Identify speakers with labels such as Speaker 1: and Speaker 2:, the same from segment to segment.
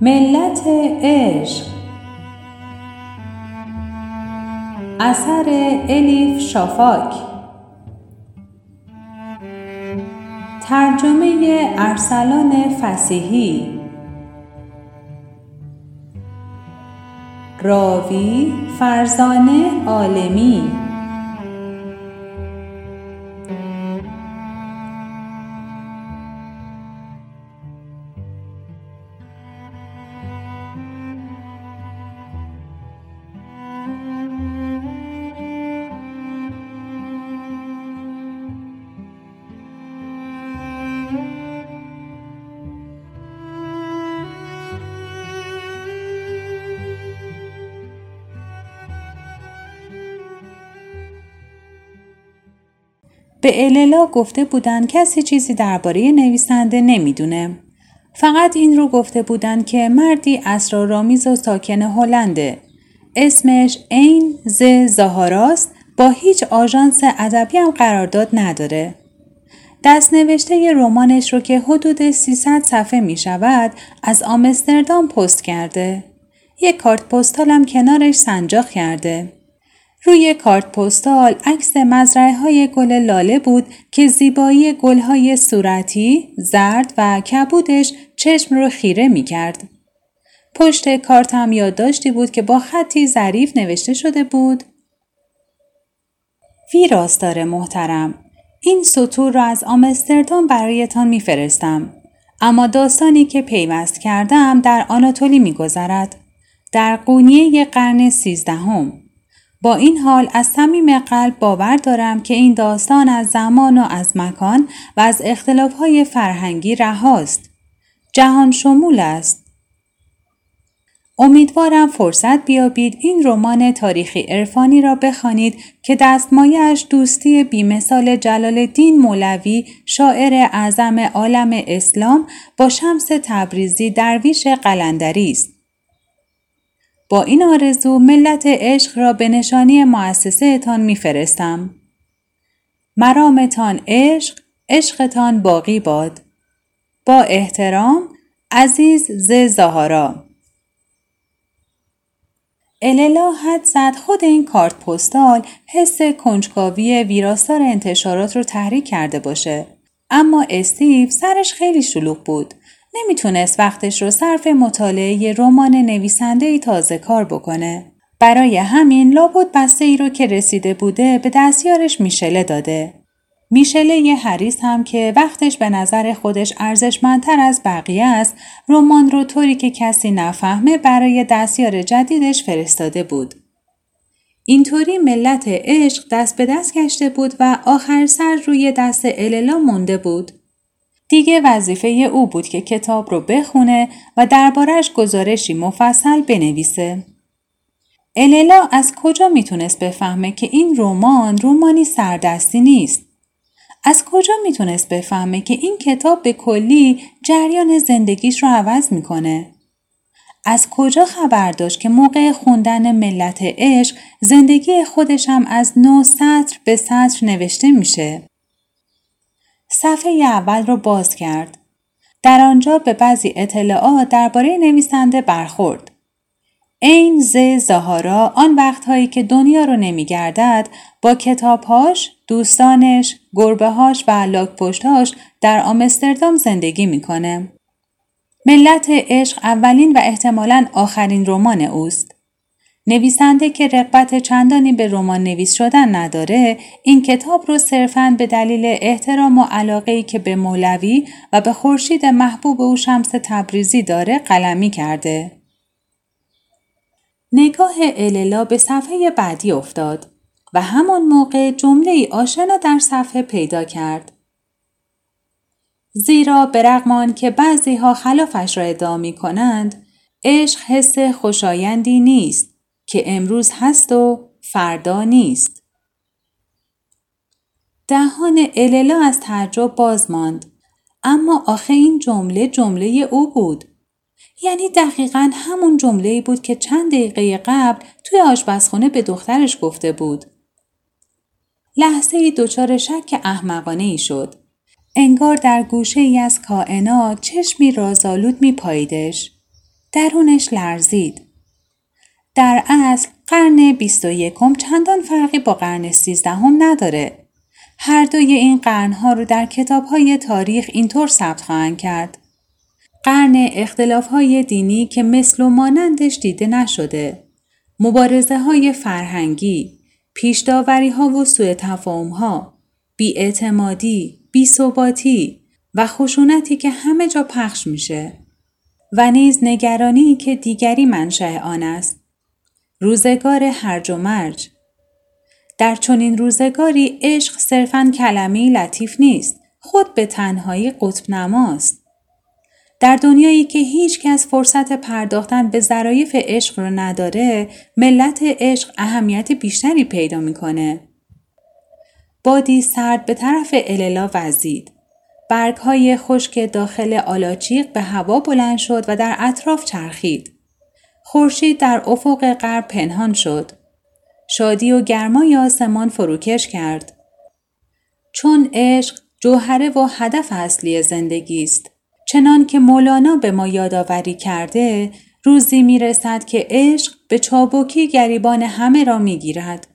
Speaker 1: ملت عشق. اثر الیف شافاک. ترجمه ارسلان فسیحی. راوی فرزانه عالمی. به اللا گفته بودند کسی چیزی درباره نویسنده نمی‌دونه. فقط این رو گفته بودند که مردی اسرارآمیز و ساکن هلنده. اسمش عین ز زاهاراست با هیچ آژانس ادبی هم قرارداد نداره. دست نوشته رمانش رو که حدود 300 صفحه می شود از آمستردام پست کرده. یک کارت پستال هم کنارش سنجاق کرده. روی کارت پستال عکس مزرعه های گل لاله بود که زیبایی گل های صورتی، زرد و کبودش چشم رو خیره می کرد. پشت کارت هم یادداشتی بود که با خطی ظریف نوشته شده بود. ویراستار محترم. این سطور را از آمستردام برایتان میفرستم. اما داستانی که پیوست کردم در آناتولی میگذرد. در قونیه قرن سیزدهم. با این حال از صمیم قلب باور دارم که این داستان از زمان و از مکان و از اختلافهای فرهنگی رهاست. جهان شمول است. امیدوارم فرصت بیابید این رمان تاریخی عرفانی را بخوانید که دستمایش دوستی بیمثال جلال الدین مولوی شاعر اعظم عالم اسلام با شمس تبریزی درویش قلندری است. با این آرزو ملت عشق را به نشانی مؤسسه اتان میفرستم. مرامتان عشق، عشقتان باقی باد. با احترام عزیز ز زهارا اللا حد زد خود این کارت پستال حس کنجکاوی ویراستار انتشارات رو تحریک کرده باشه. اما استیو سرش خیلی شلوغ بود. نمی‌تونست وقتش رو صرف مطالعه رمان نویسنده ای تازه کار بکنه. برای همین لابد بسته ای رو که رسیده بوده به دستیارش میشله داده. میشله یه حریص هم که وقتش به نظر خودش ارزشمندتر از بقیه است رمان رو طوری که کسی نفهمه برای دستیار جدیدش فرستاده بود. اینطوری ملت عشق دست به دست گشته بود و آخر سر روی دست اللا مونده بود. دیگه وظیفه او بود که کتاب رو بخونه و دربارش گزارشی مفصل بنویسه. اللا از کجا می‌تونست بفهمه که این رمان رومانی سردستی نیست؟ از کجا می‌تونست بفهمه که این کتاب به کلی جریان زندگیش رو عوض می‌کنه؟ از کجا خبر داشت که موقع خوندن ملت عشق زندگی خودش هم از نو سطر به سطر نوشته میشه؟ صفحه اول رو باز کرد. در آنجا به بعضی اطلاعات درباره نویسنده برخورد. این ز زهارا آن وقتهایی که دنیا رو نمیگردد با کتابهاش، دوستانش، گربههاش و لاکپشتهاش در آمستردام زندگی می‌کنه. ملت عشق اولین و احتمالا آخرین رمان اوست. نویسنده که رقبت چندانی به رمان نویس شدن نداره این کتاب رو صرفاً به دلیل احترام و علاقه که به مولوی و به خورشید محبوب او شمس تبریزی داره قلمی کرده. نگاه اللا به صفحه بعدی افتاد و همان موقع جمله ای آشنا در صفحه پیدا کرد. زیرا به رغم که بعضی ها خلافش را ادعا می کنند، عشق حس خوشایندی نیست که امروز هست و فردا نیست. دهان اللا از تعجب باز ماند. اما آخه این جمله جمله او بود. یعنی دقیقا همون جمله بود که چند دقیقه قبل توی آشپزخونه به دخترش گفته بود. لحظه ای دچار شک احمقانه ای شد. انگار در گوشه ای از کائنات چشمی رازآلود می پاییدش. درونش لرزید. در اصل قرن 21 چندان فرقی با قرن 13 نداره. هر دوی این قرنها رو در کتابهای تاریخ اینطور ثبت خواهند کرد. قرن اختلاف های دینی که مثل و مانندش دیده نشده. مبارزه های فرهنگی، پیشداوری ها و سوء تفاهم ها، بیاعتمادی، و خشونتی که همه جا پخش میشه و نیز نگرانی که دیگری منشأ آن است. روزگار هرج و مرج. در چنین روزگاری عشق صرفا کلمه لطیف نیست خود به تنهایی قطب نماست. در دنیایی که هیچ کس فرصت پرداختن به ظرایف عشق رو نداره ملت عشق اهمیت بیشتری پیدا می‌کنه. بادی سرد به طرف اللا وزید. برگ های خشک داخل آلاچیق به هوا بلند شد و در اطراف چرخید. خورشید در افق غرب پنهان شد شادی و گرمای آسمان فروکش کرد. چون عشق جوهره و هدف اصلی زندگی است. چنان که مولانا به ما یادآوری کرده روزی می رسد که عشق به چابکی گریبان همه را می گیرد.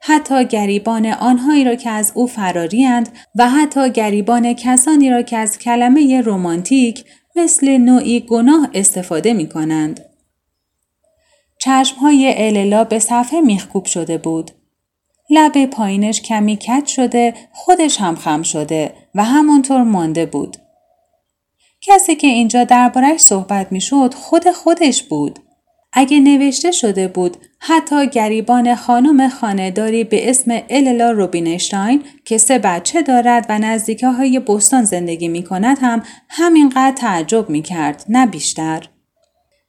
Speaker 1: حتی گریبان آنهایی را که از او فراریند و حتی گریبان کسانی را که از کلمه رومانتیک مثل نوعی گناه استفاده می کنند. چشمهای اللا به صفحه میخکوب شده بود. لب پایینش کمی کج شده خودش هم خم شده و همانطور مانده بود. کسی که اینجا دربارش صحبت می‌شد خود خودش بود. اگه نوشته شده بود حتی گریبان خانم خانهداری به اسم اللا روبینشتاین که سه بچه دارد و نزدیکه های بستان زندگی می کند هم همینقدر تعجب می کرد نه بیشتر.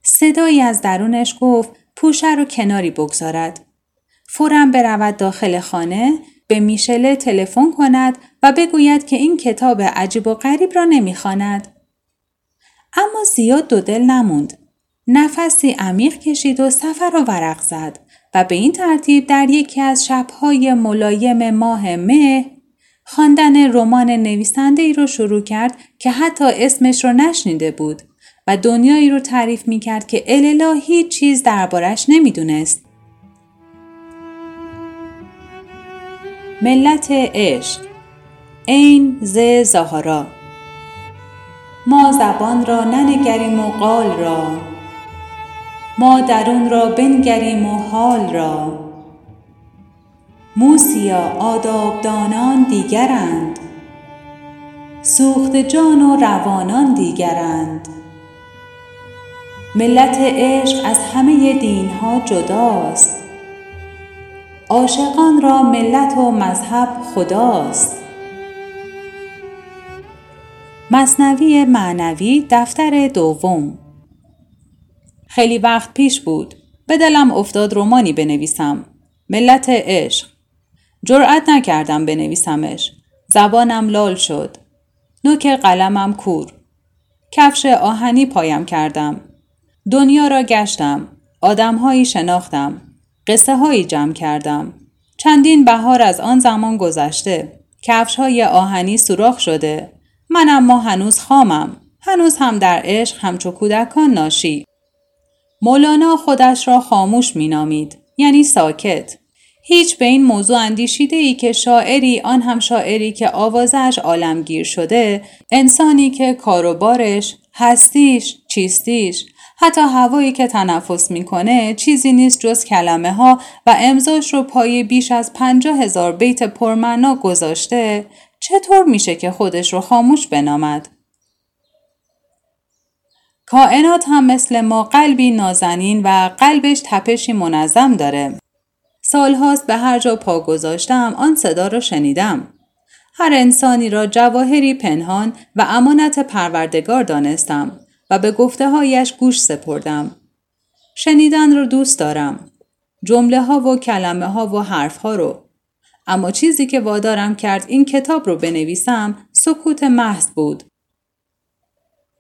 Speaker 1: صدایی از درونش گفت پوشه رو کناری بگذارد. فورا برود داخل خانه به میشله تلفن کند و بگوید که این کتاب عجیب و غریب را نمی‌خواند. اما زیاد دو دل نموند. نفسی عمیق کشید و سفر را ورق زد و به این ترتیب در یکی از شبهای ملایم ماه مه خواندن رمان نویسنده ای رو شروع کرد که حتی اسمش رو نشنیده بود و دنیایی رو تعریف می کرد که اللا هیچ چیز دربارش نمی‌دونست. ملت عشق. این ز زهارا ما زبان را ننگریم و قال را. ما درون را بنگریم و حال را. موسیا آدابدانان دیگرند. سوخت جان و روانان دیگرند. ملت عشق از همه دینها جداست. عاشقان را ملت و مذهب خداست. مصنوی معنوی دفتر دوم. خیلی وقت پیش بود. به دلم افتاد رومانی بنویسم. ملت عشق. جرأت نکردم بنویسمش. زبانم لال شد. نوک قلمم کور. کفش آهنی پایم کردم. دنیا را گشتم آدمهایی شناختم قصه هایی جمع کردم. چندین بهار از آن زمان گذشته کفش های آهنی سوراخ شده. من اما هنوز خامم هنوز هم در عشق همچو کودکان ناشی. مولانا خودش را خاموش مینامید یعنی ساکت. هیچ به این موضوع اندیشیده ای که شاعری آن هم شاعری که آوازش عالمگیر شده انسانی که کاروبارش هستیش چیستیش حتی هوایی که تنفس می‌کنه چیزی نیست جز کلمه ها و امضاش رو پای بیش از پنجاه هزار بیت پرمعنا گذاشته چطور میشه که خودش رو خاموش بنامد؟ کائنات هم مثل ما قلبی نازنین و قلبش تپشی منظم داره. سالهاست به هر جا پا گذاشتم آن صدا را شنیدم. هر انسانی را جواهری پنهان و امانت پروردگار دانستم به گفته هایش گوش سپردم. شنیدن رو دوست دارم. جمله ها و کلمه ها و حرف ها رو. اما چیزی که وادارم کرد این کتاب رو بنویسم سکوت محض بود.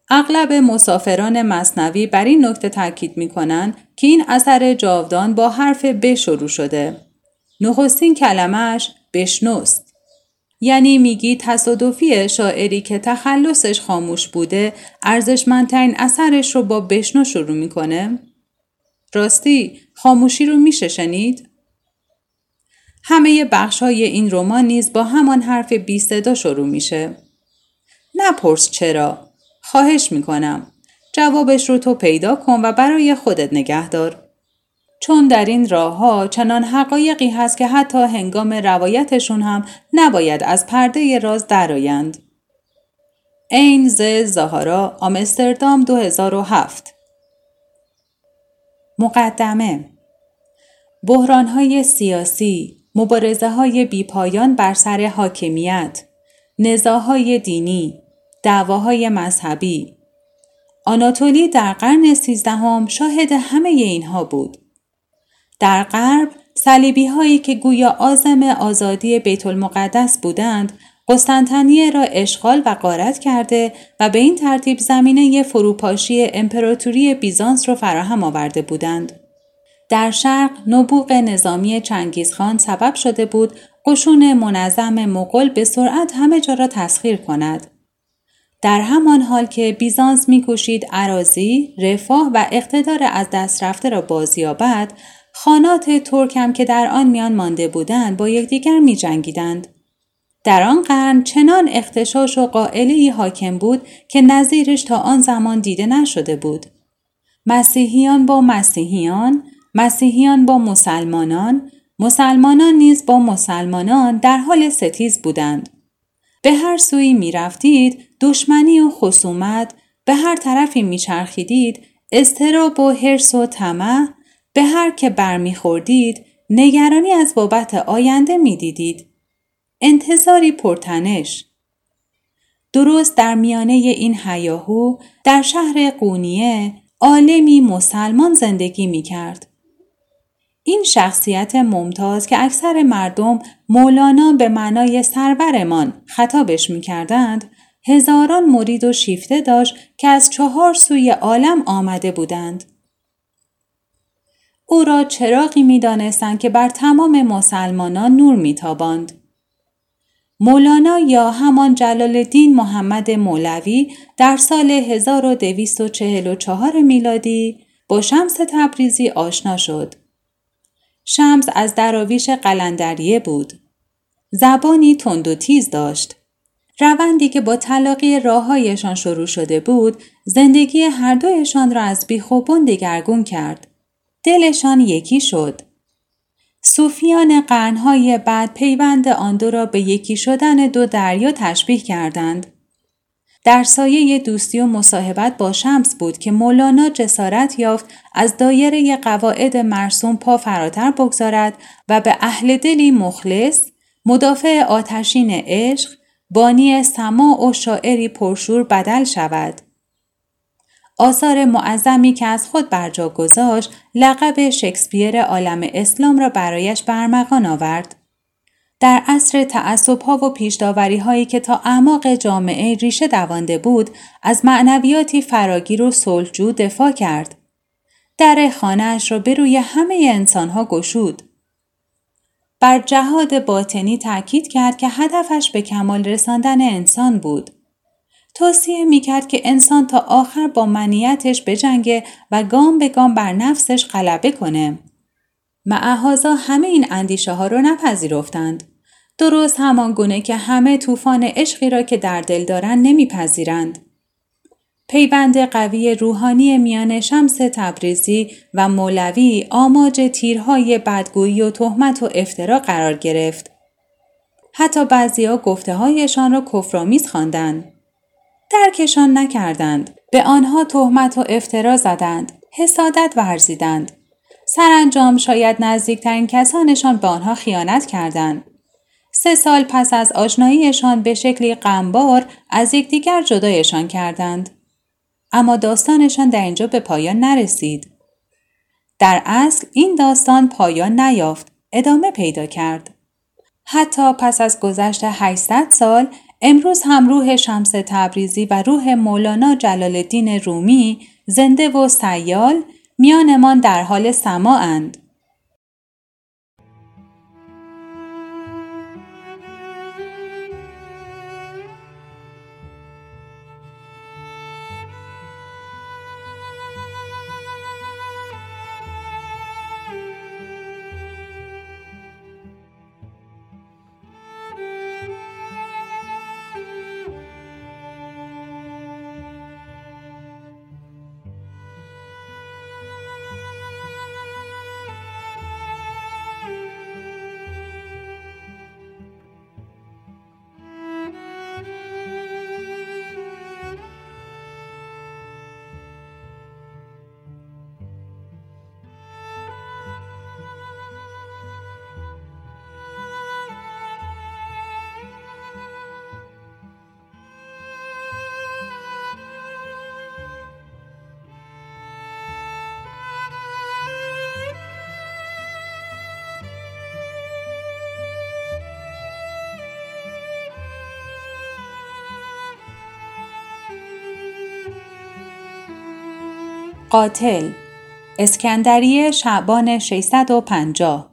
Speaker 1: اغلب مسافران مصنوی بر این نکته تاکید می کنند که این اثر جاودان با حرف ب شروع شده. نخستین کلمهش بشنوست. یعنی میگی تصادفی شاعری که تخلصش خاموش بوده ارزشمندترین اثرش رو با بشنو شروع می‌کنه؟ راستی خاموشی رو میشه شنید؟ همه بخش های این رمان نیز با همان حرف بی صدا شروع میشه. نپرس چرا؟ خواهش می‌کنم. جوابش رو تو پیدا کن و برای خودت نگه دار. چون در این راه ها چنان حقایقی هست که حتی هنگام روایتشون هم نباید از پرده راز درآیند. این ز زهارا آمستردام 2007 مقدمه بحران های سیاسی، مبارزه های بیپایان بر سر حاکمیت، نزاهای دینی، دعواهای مذهبی. آناتولی در قرن سیزدهم شاهد همه اینها بود. در غرب صلیبی هایی که گویا آزم آزادی بیت المقدس بودند قسطنطنیه را اشغال و غارت کرده و به این ترتیب زمینه فروپاشی امپراتوری بیزانس را فراهم آورده بودند. در شرق نبوغ نظامی چنگیزخان سبب شده بود قشون منظم مغول به سرعت همه جا را تسخیر کند. در همان حال که بیزانس میکوشید عراضی، رفاه و اقتدار از دست رفته را بازیابد، خانات ترکم که در آن میان مانده بودند با یکدیگر می جنگیدند. در آن قرن چنان اختشاش و قائلی حاکم بود که نظیرش تا آن زمان دیده نشده بود. مسیحیان با مسیحیان، مسیحیان با مسلمانان، مسلمانان نیز با مسلمانان در حال ستیز بودند. به هر سوی می رفتید دشمنی و خصومت به هر طرفی می چرخیدید استراب و حرس و طمع به هر که برمیخوردید نگرانی از بابت آینده می‌دیدید انتظاری پرتنش درست در میانه این حیاهو در شهر قونیه عالمی مسلمان زندگی می کرد. این شخصیت ممتاز که اکثر مردم مولانا به معنای سرورمان خطابش می کردند، هزاران مرید و شیفته داشت که از چهار سوی عالم آمده بودند. او را چراغی می دانستند که بر تمام مسلمانان نور میتاباند. مولانا یا همان جلال الدین محمد مولوی در سال 1244 میلادی با شمس تبریزی آشنا شد. شمس از دراویش قلندریه بود. زبانی تند و تیز داشت. روندی که با تلاقی راههایشان شروع شده بود، زندگی هر دویشان را از بیخوبون دگرگون کرد. دلشان یکی شد. صوفیان قرنهای بعد پیوند آن دو را به یکی شدن دو دریا تشبیه کردند. در سایه دوستی و مصاحبت با شمس بود که مولانا جسارت یافت از دایره قواعد مرسوم پا فراتر بگذارد و به اهل دلی مخلص، مدافع آتشین عشق، بانی سما و شاعری پرشور بدل شود. آثار معظمی که از خود برجا گذاشت لقب شکسپیر عالم اسلام را برایش برمغان آورد. در عصر ها و پیشداوری هایی که تا اعماق جامعه ریشه دوانده بود از معنویاتی فراگیر و صلحجو دفاع کرد. در خانهاش را به روی همه انسانها گشود. بر جهاد باطنی تاکید کرد که هدفش به کمال رساندن انسان بود. توصیه می‌کرد که انسان تا آخر با منیتش بجنگه و گام به گام بر نفسش غلبه کنه. معهازا همه این اندیشه ها رو نپذیرفتند. درست همان گونه که همه طوفان عشقی را که در دل دارند نمیپذیرند. پیوند قوی روحانی میان شمس تبریزی و مولوی آماج تیرهای بدگویی و تهمت و افترا قرار گرفت. حتی بعضیا گفته هایشان را کفرآمیز خواندند. درکشان نکردند. به آنها تهمت و افترا زدند. حسادت ورزیدند. سرانجام شاید نزدیکترین کسانشان به آنها خیانت کردند. سه سال پس از آشناییشان به شکلی غمبار از یکدیگر جدایشان کردند. اما داستانشان در اینجا به پایان نرسید. در اصل این داستان پایان نیافت، ادامه پیدا کرد. حتی پس از گذشت 800 سال امروز هم روح شمس تبریزی و روح مولانا جلال الدین رومی زنده و سیال میانمان در حال سماعند. قاتل اسکندریه شعبان 650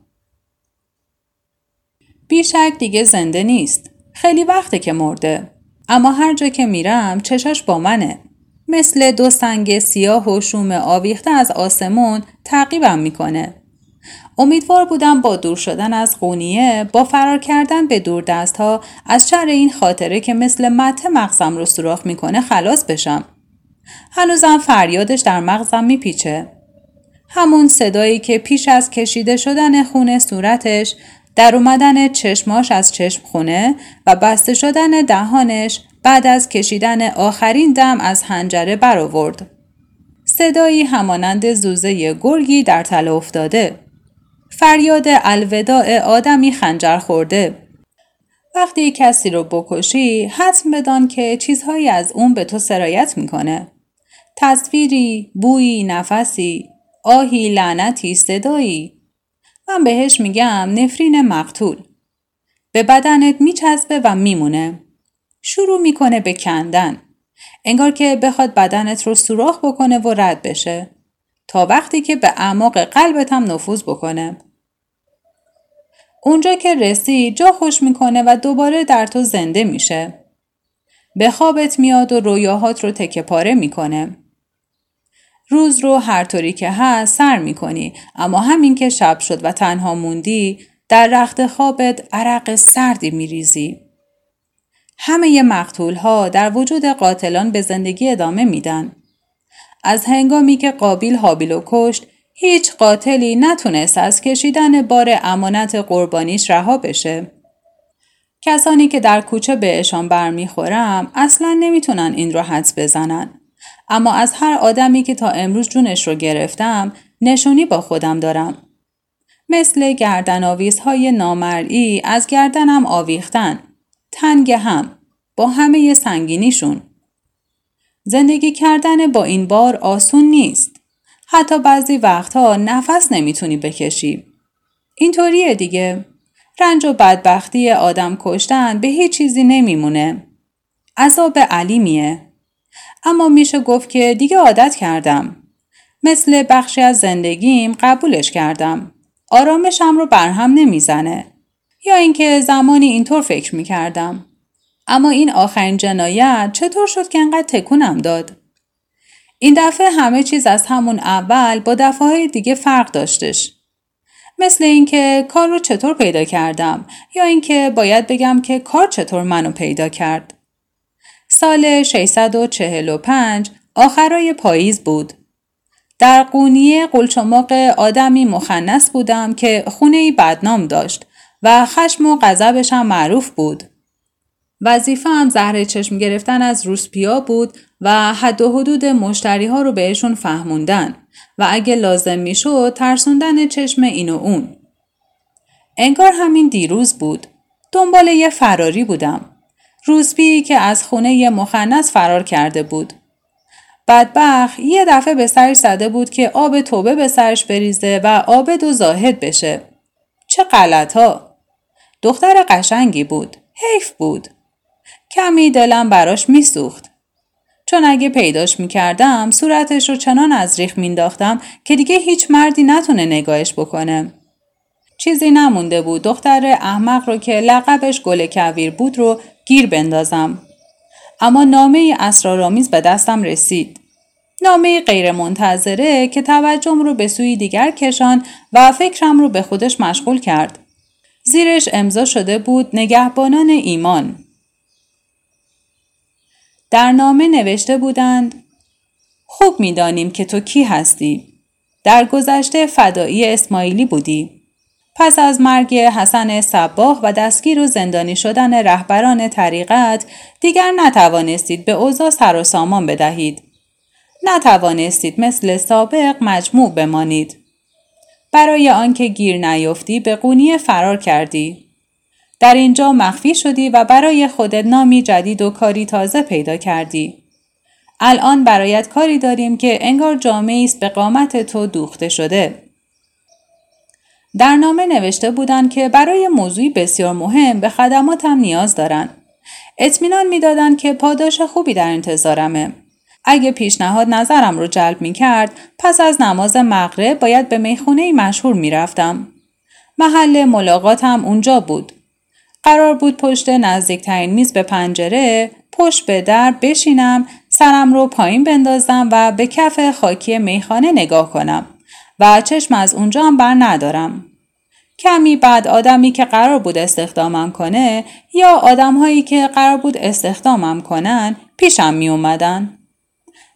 Speaker 1: بیشک دیگه زنده نیست. خیلی وقته که مرده. اما هر جا که میرم چشاش با منه. مثل دو سنگ سیاه و شوم آویخته از آسمون تعقیبم می‌کنه. امیدوار بودم با دور شدن از قونیه با فرار کردن به دور دست ها از شر این خاطره که مثل مته مغزم رو سوراخ می‌کنه خلاص بشم. هنوزم فریادش در مغزم میپیچه. همون صدایی که پیش از کشیده شدن خون صورتش در اومدن چشماش از چشم خونه و بسته شدن دهانش بعد از کشیدن آخرین دم از هنجره برآورد. صدایی همانند زوزه گرگی در تله افتاده. فریاد الوداع آدمی خنجر خورده. وقتی کسی رو بکشی حتم بدان که چیزهایی از اون به تو سرایت می‌کنه. تصویری، بویی، نفسی، آهی، لعنتی، صدایی، من بهش میگم نفرین مقتول. به بدنت میچسبه و میمونه. شروع می‌کنه به کندن. انگار که بخواد بدنت رو سوراخ بکنه و رد بشه. تا وقتی که به اعماق قلبت نفوذ بکنه. اونجا که رسی جا خوش می‌کنه و دوباره در تو زنده میشه. به خوابت میاد و رویاهات رو تکه پاره می‌کنه. روز رو هر طوری که هست سر می کنی اما همین که شب شد و تنها موندی در رخت خوابت عرق سردی می ریزی. همه مقتول ها در وجود قاتلان به زندگی ادامه میدن. از هنگامی که قابیل حابیل و کشت هیچ قاتلی نتونست از کشیدن بار امانت قربانیش رها بشه. کسانی که در کوچه بهشان برمیخورم اصلا نمی‌تونن این رو حدس بزنن. اما از هر آدمی که تا امروز جونش رو گرفتم نشونی با خودم دارم. مثل گردن های نامرئی از گردنم آویختن. تنگ هم. با همه سنگینیشون. زندگی کردن با این بار آسون نیست. حتی بعضی وقتها نفس نمی‌تونی بکشی. اینطوریه دیگه. رنج و بدبختی آدم کشتن به هیچ چیزی نمیمونه. عذاب علیمیه. اما میشه گفت که دیگه عادت کردم. مثل بخشی از زندگیم قبولش کردم. آرامشم رو برهم نمی‌زنه. یا اینکه زمانی اینطور فکر می‌کردم. اما این آخرین جنایت چطور شد که انقدر تکونم داد؟ این دفعه همه چیز از همون اول با دفعه دیگه فرق داشتش. مثل اینکه کار رو چطور پیدا کردم یا اینکه باید بگم که کار چطور منو پیدا کرد. سال 645 آخرای پاییز بود. در قونیه قلچماق آدمی مخنس بودم که خونه بدنام داشت و خشم و غضبش معروف بود. وظیفه هم زهر چشم گرفتن از روسپیا بود و حد و حدود مشتری ها رو بهشون فهموندن و اگه لازم می‌شد ترسوندن چشم این و اون. انگار همین دیروز بود. دنبال یه فراری بودم. روزبی که از خونه مخنس فرار کرده بود. بدبخ یه دفعه به سرش زده بود که آب توبه به سرش بریزه و آبد و زاهد بشه. چه غلط ها. دختر قشنگی بود. حیف بود. کمی دلم براش میسوخت. چون اگه پیداش می‌کردم صورتش رو چنان از ریخ مینداختم که دیگه هیچ مردی نتونه نگاهش بکنه. چیزی نمونده بود دختر احمق رو که لقبش گل کویر بود رو گیر بندازم. اما نامه اسرارآمیز به دستم رسید. نامه غیر منتظره که توجهم رو به سوی دیگر کشان و فکرم رو به خودش مشغول کرد. زیرش امضا شده بود نگهبانان ایمان. در نامه نوشته بودند خوب می‌دانیم که تو کی هستی. در گذشته فدایی اسماعیلی بودی. پس از مرگ حسن صباه و دستگیر و زندانی شدن رهبران طریقت دیگر نتوانستید به اوضاع سر و سامان بدهید. نتوانستید مثل سابق مجموع بمانید. برای آنکه گیر نیفتی به قونی فرار کردی. در اینجا مخفی شدی و برای خودت نامی جدید و کاری تازه پیدا کردی. الان برایت کاری داریم که انگار جامعه است به قامت تو دوخته شده. در نامه نوشته بودند که برای موضوعی بسیار مهم به خدماتم نیاز دارند. اطمینان می‌دادند که پاداش خوبی در انتظارمه. اگه پیشنهاد نظرم رو جلب می کرد پس از نماز مغرب باید به می‌خونه مشهور می رفتم. محل ملاقاتم اونجا بود. قرار بود پشت نزدیکترین میز به پنجره پشت به در بشینم سرم رو پایین بندازم و به کف خاکی میخانه نگاه کنم و چشم از اونجا هم بر ندارم. کمی بعد آدمی که قرار بود استخدامم کنه یا آدمهایی که قرار بود استخدامم کنن پیشم می اومدن.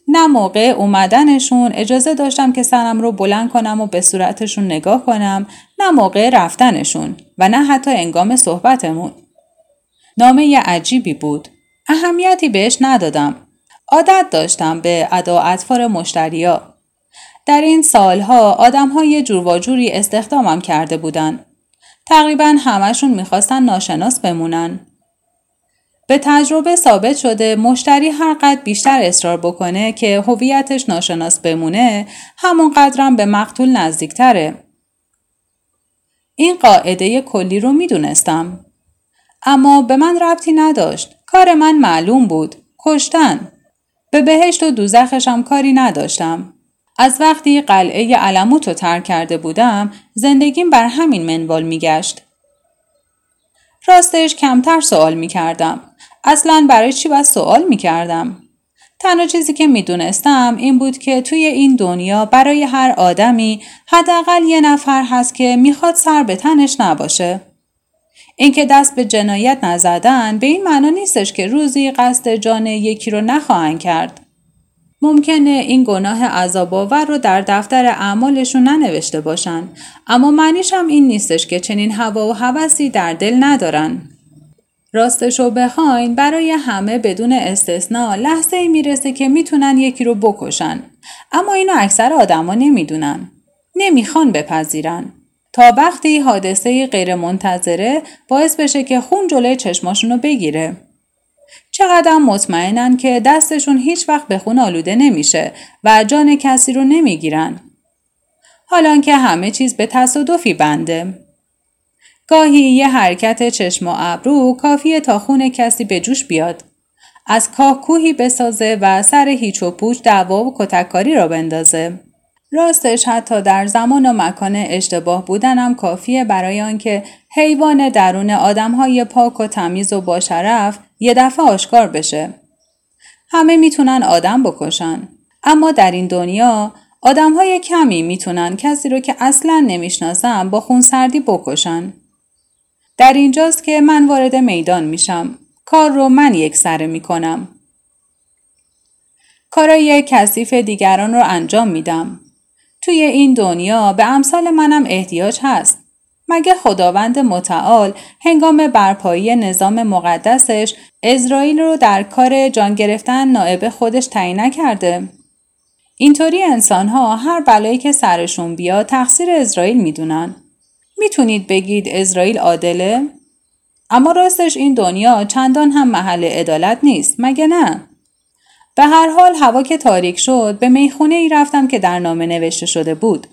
Speaker 1: نه موقع اومدنشون اجازه داشتم که سرم رو بلند کنم و به صورتشون نگاه کنم نه موقع رفتنشون و نه حتی انگام صحبتمون. نامه عجیبی بود. اهمیتی بهش ندادم. عادت داشتم به ادا اطفار مشتریا. در این سالها آدم های جور و جوری استخدامم کرده بودن. تقریبا همشون می‌خواستن ناشناس بمونن. به تجربه ثابت شده مشتری هر قدر بیشتر اصرار بکنه که هویتش ناشناس بمونه همون قدرم به مقتول نزدیکتره. این قاعده کلی رو می‌دونستم. اما به من ربطی نداشت. کار من معلوم بود. کشتن. به بهشت و دوزخشم کاری نداشتم. از وقتی قلعه علموت رو ترک کرده بودم زندگیم بر همین منوال میگشت. راستش کمتر سوال می‌کردم. اصلا برای چی باید سوال می‌کردم؟ تنها چیزی که می‌دونستم این بود که توی این دنیا برای هر آدمی حداقل یه نفر هست که می‌خواد سر به تنش نباشه. اینکه دست به جنایت نزدن به این معنا نیستش که روزی قصد جان یکی رو نخواهند کرد. ممکنه این گناه عذاب آور رو در دفتر اعمالشون ننوشته باشن. اما معنیش هم این نیستش که چنین هوا و هوسی در دل ندارن. راستش رو بخواین برای همه بدون استثنا لحظه ای می‌رسه که می‌تونن یکی رو بکشن. اما اینو اکثر آدما نمی‌دونن. نمی‌خوان بپذیرن. تا وقتی حادثه غیر منتظره باعث بشه که خون جلوی چشماشون رو بگیره. چقدر مطمئنن که دستشون هیچ وقت به خون آلوده نمیشه و جان کسی رو نمی‌گیرن حالا که همه چیز به تصادفی بنده گاهی یه حرکت چشم و ابرو کافیه تا خون کسی به جوش بیاد. از کاه کوهی بسازه و سر هیچ و پوچ دعوا و کتککاری را بندازه. راستش حتی در زمان و مکان اشتباه بودنم کافیه برای آنکه حیوان درون آدمهای پاک و تمیز و باشرف یه دفعه آشکار بشه. همه می‌تونن آدم بکشن. اما در این دنیا آدمهای کمی می‌تونن کسی رو که اصلا نمی‌شناسن با خونسردی بکشن. در اینجاست که من وارد میدان میشم. کار رو من یک سره می کنم. کارای کثیف دیگران رو انجام میدم. توی این دنیا به امثال منم احتیاج هست. مگه خداوند متعال هنگام برپایی نظام مقدسش اسرائیل رو در کار جان گرفتن نائب خودش تعیین نکرده؟ اینطوری انسان ها هر بلایی که سرشون بیاد تقصیر اسرائیل می‌دونن. می‌تونید بگید اسرائیل عادله؟ اما راستش این دنیا چندان هم محل عدالت نیست مگه نه؟ به هر حال هوا که تاریک شد به می‌خونه ای رفتم که در نامه نوشته شده بود.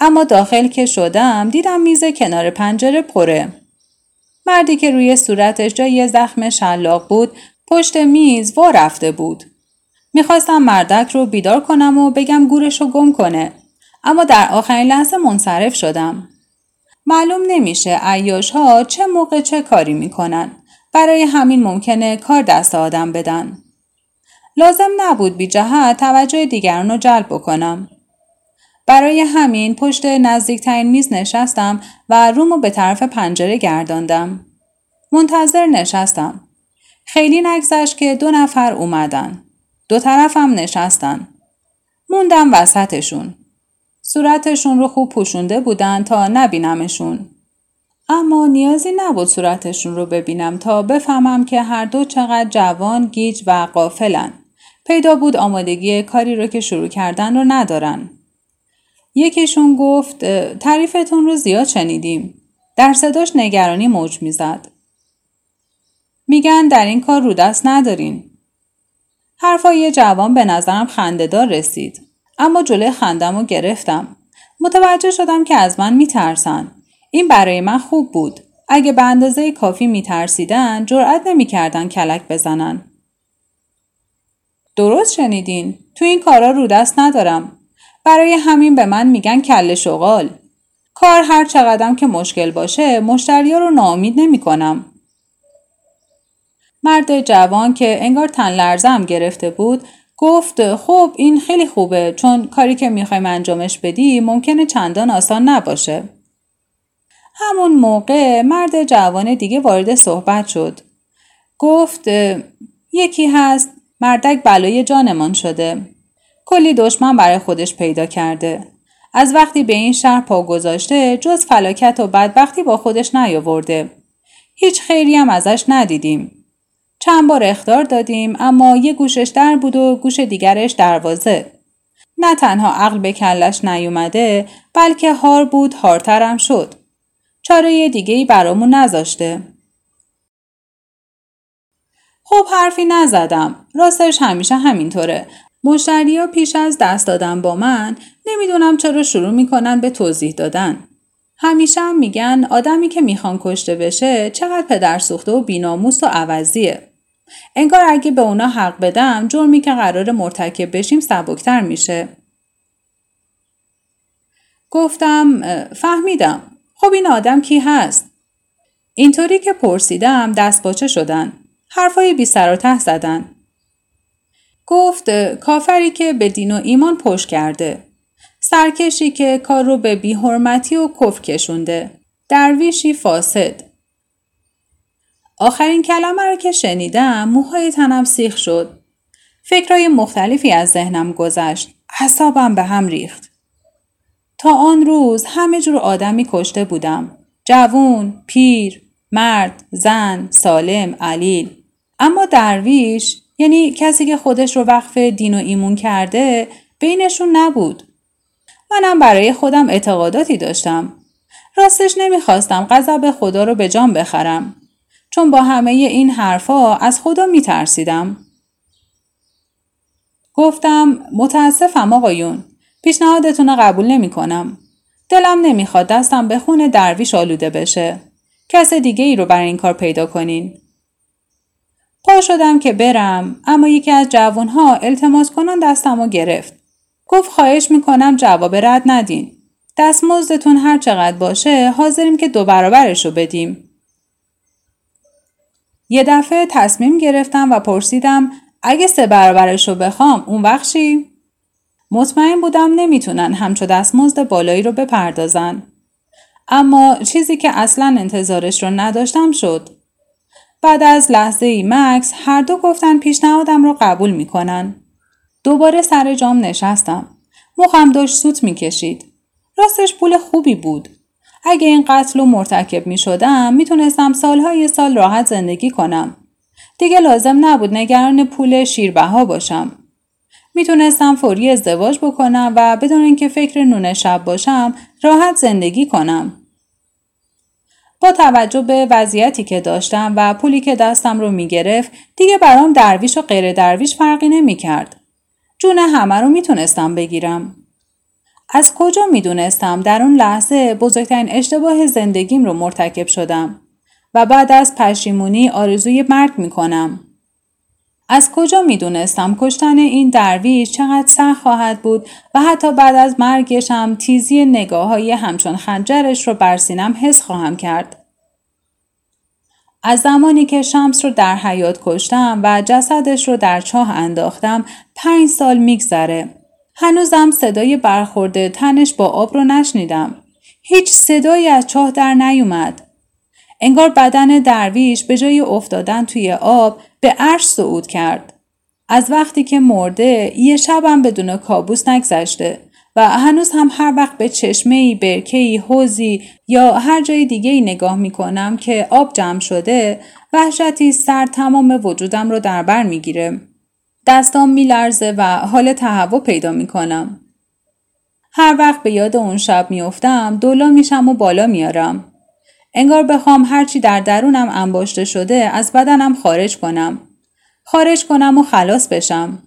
Speaker 1: اما داخل که شدم دیدم میز کنار پنجره پره. مردی که روی صورتش جای زخم شلاق بود پشت میز وا رفته بود. می‌خواستم مردک رو بیدار کنم و بگم گورش رو گم کنه. اما در آخرین لحظه منصرف شدم. معلوم نمیشه ایاش ها چه موقع چه کاری می‌کنن. برای همین ممکنه کار دست آدم بدن. لازم نبود بی جهت توجه دیگران رو جلب بکنم. برای همین پشت نزدیکترین میز نشستم و رومو به طرف پنجره گرداندم. منتظر نشستم. خیلی نگذشت که دو نفر اومدن. دو طرفم نشستن. موندم وسطشون. صورتشون رو خوب پوشونده بودن تا نبینمشون. اما نیازی نبود صورتشون رو ببینم تا بفهمم که هر دو چقدر جوان، گیج و قافلن. پیدا بود آمادگی کاری رو که شروع کردن رو ندارن. یکیشون گفت تعریفتون رو زیاد شنیدیم. در صداش نگرانی موج می‌زد. میگن در این کار رو دست ندارین. حرفای جوان به نظرم خندهدار رسید. اما جلوی خندم رو گرفتم. متوجه شدم که از من میترسن. این برای من خوب بود. اگه به اندازه کافی میترسیدن جرأت نمی‌کردن کلک بزنن. درست شنیدین تو این کارا رو دست ندارم برای همین به من میگن کل شغال کار هر چقدرم که مشکل باشه مشتریا رو ناامید نمی کنم. مرد جوان که انگار تن لرزم گرفته بود گفت خب این خیلی خوبه چون کاری که می‌خوایم انجامش بدی ممکنه چندان آسان نباشه. همون موقع مرد جوان دیگه وارد صحبت شد. گفت یکی هست مردک بلای جانمان شده. کلی دشمن برای خودش پیدا کرده. از وقتی به این شهر پا گذاشته جز فلاکت و بدبختی با خودش نیاورده. هیچ خیری هم ازش ندیدیم. چند بار اختار دادیم اما یه گوشش در بود و گوش دیگرش دروازه. نه تنها عقل به کلش نیومده بلکه هار بود هارترم شد. چاره دیگه ای برامون نذاشته. خب حرفی نزدم. راستش همیشه همینطوره. مشتریا پیش از دست دادن با من نمی‌دونم چرا شروع می‌کنن به توضیح دادن. همیشه هم میگن آدمی که می‌خوان کشته بشه چقدر پدر سوخته و بیناموس و عوضیه. انگار اگه به اونا حق بدم جرمی که قرار مرتکب بشیم سبکتر میشه. گفتم فهمیدم. خب این آدم کی هست؟ اینطوری که پرسیدم دست باچه شدن. حرفای بی سر و ته زدن. گفت کافری که به دین و ایمان پشت کرده. سرکشی که کار رو به بیحرمتی و کف کشونده. درویشی فاسد. آخرین کلمه رو که شنیدم موهای تنم سیخ شد. فکرهای مختلفی از ذهنم گذشت. حسابم به هم ریخت. تا آن روز همه جور آدمی کشته بودم. جوون، پیر، مرد، زن، سالم، علیل. اما درویش یعنی کسی که خودش رو وقف دین و ایمون کرده بینشون نبود. منم برای خودم اعتقاداتی داشتم. راستش نمی‌خواستم غضب خدا رو به جان بخرم. چون با همه این حرفا از خدا میترسیدم. گفتم متاسفم آقایون. پیشنهادتون رو قبول نمی کنم. دلم نمی‌خواد دستم به خون درویش آلوده بشه. کس دیگه ای رو برای این کار پیدا کنین. پا شدم که برم اما یکی از جوانها التماس کنان دستم گرفت. گفت خواهش می‌کنم جواب رد ندین. دستمزدتون هر چقدر باشه حاضریم که دو برابرش رو بدیم. یه دفعه تصمیم گرفتم و پرسیدم اگه سه برابرش رو بخوام اون وقت مطمئن بودم نمی‌تونن همچو دستمزد بالایی رو بپردازن. اما چیزی که اصلا انتظارش رو نداشتم شد. بعد از لحظه ای مکس هر دو گفتن پیشنهادم رو قبول می‌کنن. دوباره سر جام نشستم. مخم داشت سوت می‌کشید. راستش پول خوبی بود. اگه این قتل رو مرتکب می شدم می تونستم سالهای سال راحت زندگی کنم. دیگه لازم نبود نگران پول شیربها باشم. می‌تونستم فوری ازدواج بکنم و بدون اینکه فکر نون شب باشم راحت زندگی کنم. با توجه به وضعیتی که داشتم و پولی که دستم رو می‌گرفت دیگه برام درویش و غیر درویش فرقی نمی‌کرد. جون همه رو می‌تونستم بگیرم. از کجا می‌دونستم در اون لحظه بزرگترین اشتباه زندگیم رو مرتکب شدم و بعد از پشیمونی آرزوی مرگ می‌کنم. از کجا می‌دونستم کشتن این درویش چقدر سخت خواهد بود و حتی بعد از مرگش هم تیزی نگاه های همچون خنجرش رو بر سینم حس خواهم کرد. از زمانی که شمس رو در حیات کشتم و جسدش رو در چاه انداختم پنج سال میگذره. هنوزم صدای برخورده تنش با آب رو نشنیدم. هیچ صدایی از چاه در نیومد. انگار بدن درویش به جای افتادن توی آب به عرش صعود کرد. از وقتی که مرده یه شبم بدون کابوس نگذشته و هنوز هم هر وقت به چشمه برکهی، حوزی یا هر جای دیگه ای نگاه می کنم که آب جمع شده وحشتی سر تمام وجودم رو در بر می‌گیره. دستام میلرزه و حال تهوع پیدا می کنم. هر وقت به یاد اون شب میافتم دولا میشم و بالا میارم. انگار بخوام هرچی در درونم انباشته شده از بدنم خارج کنم. خارج کنم و خلاص بشم.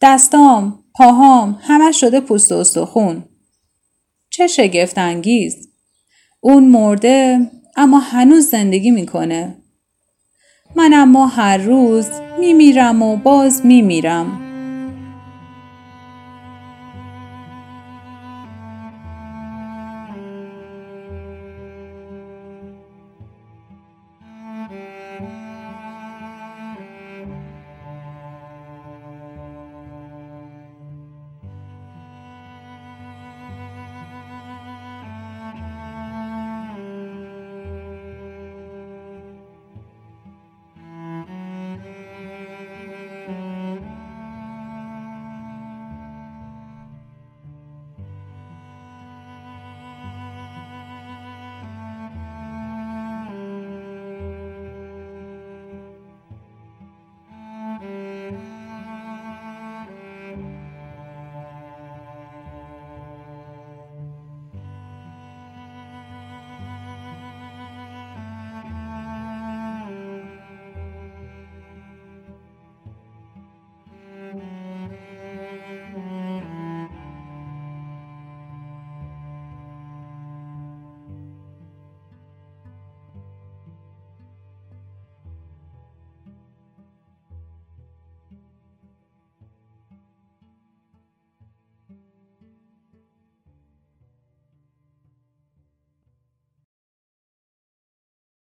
Speaker 1: دستام، پاهام همه شده پوست و استخون. چه شگفت انگیز. اون مرده اما هنوز زندگی می‌کنه. من اما هر روز میمیرم و باز میمیرم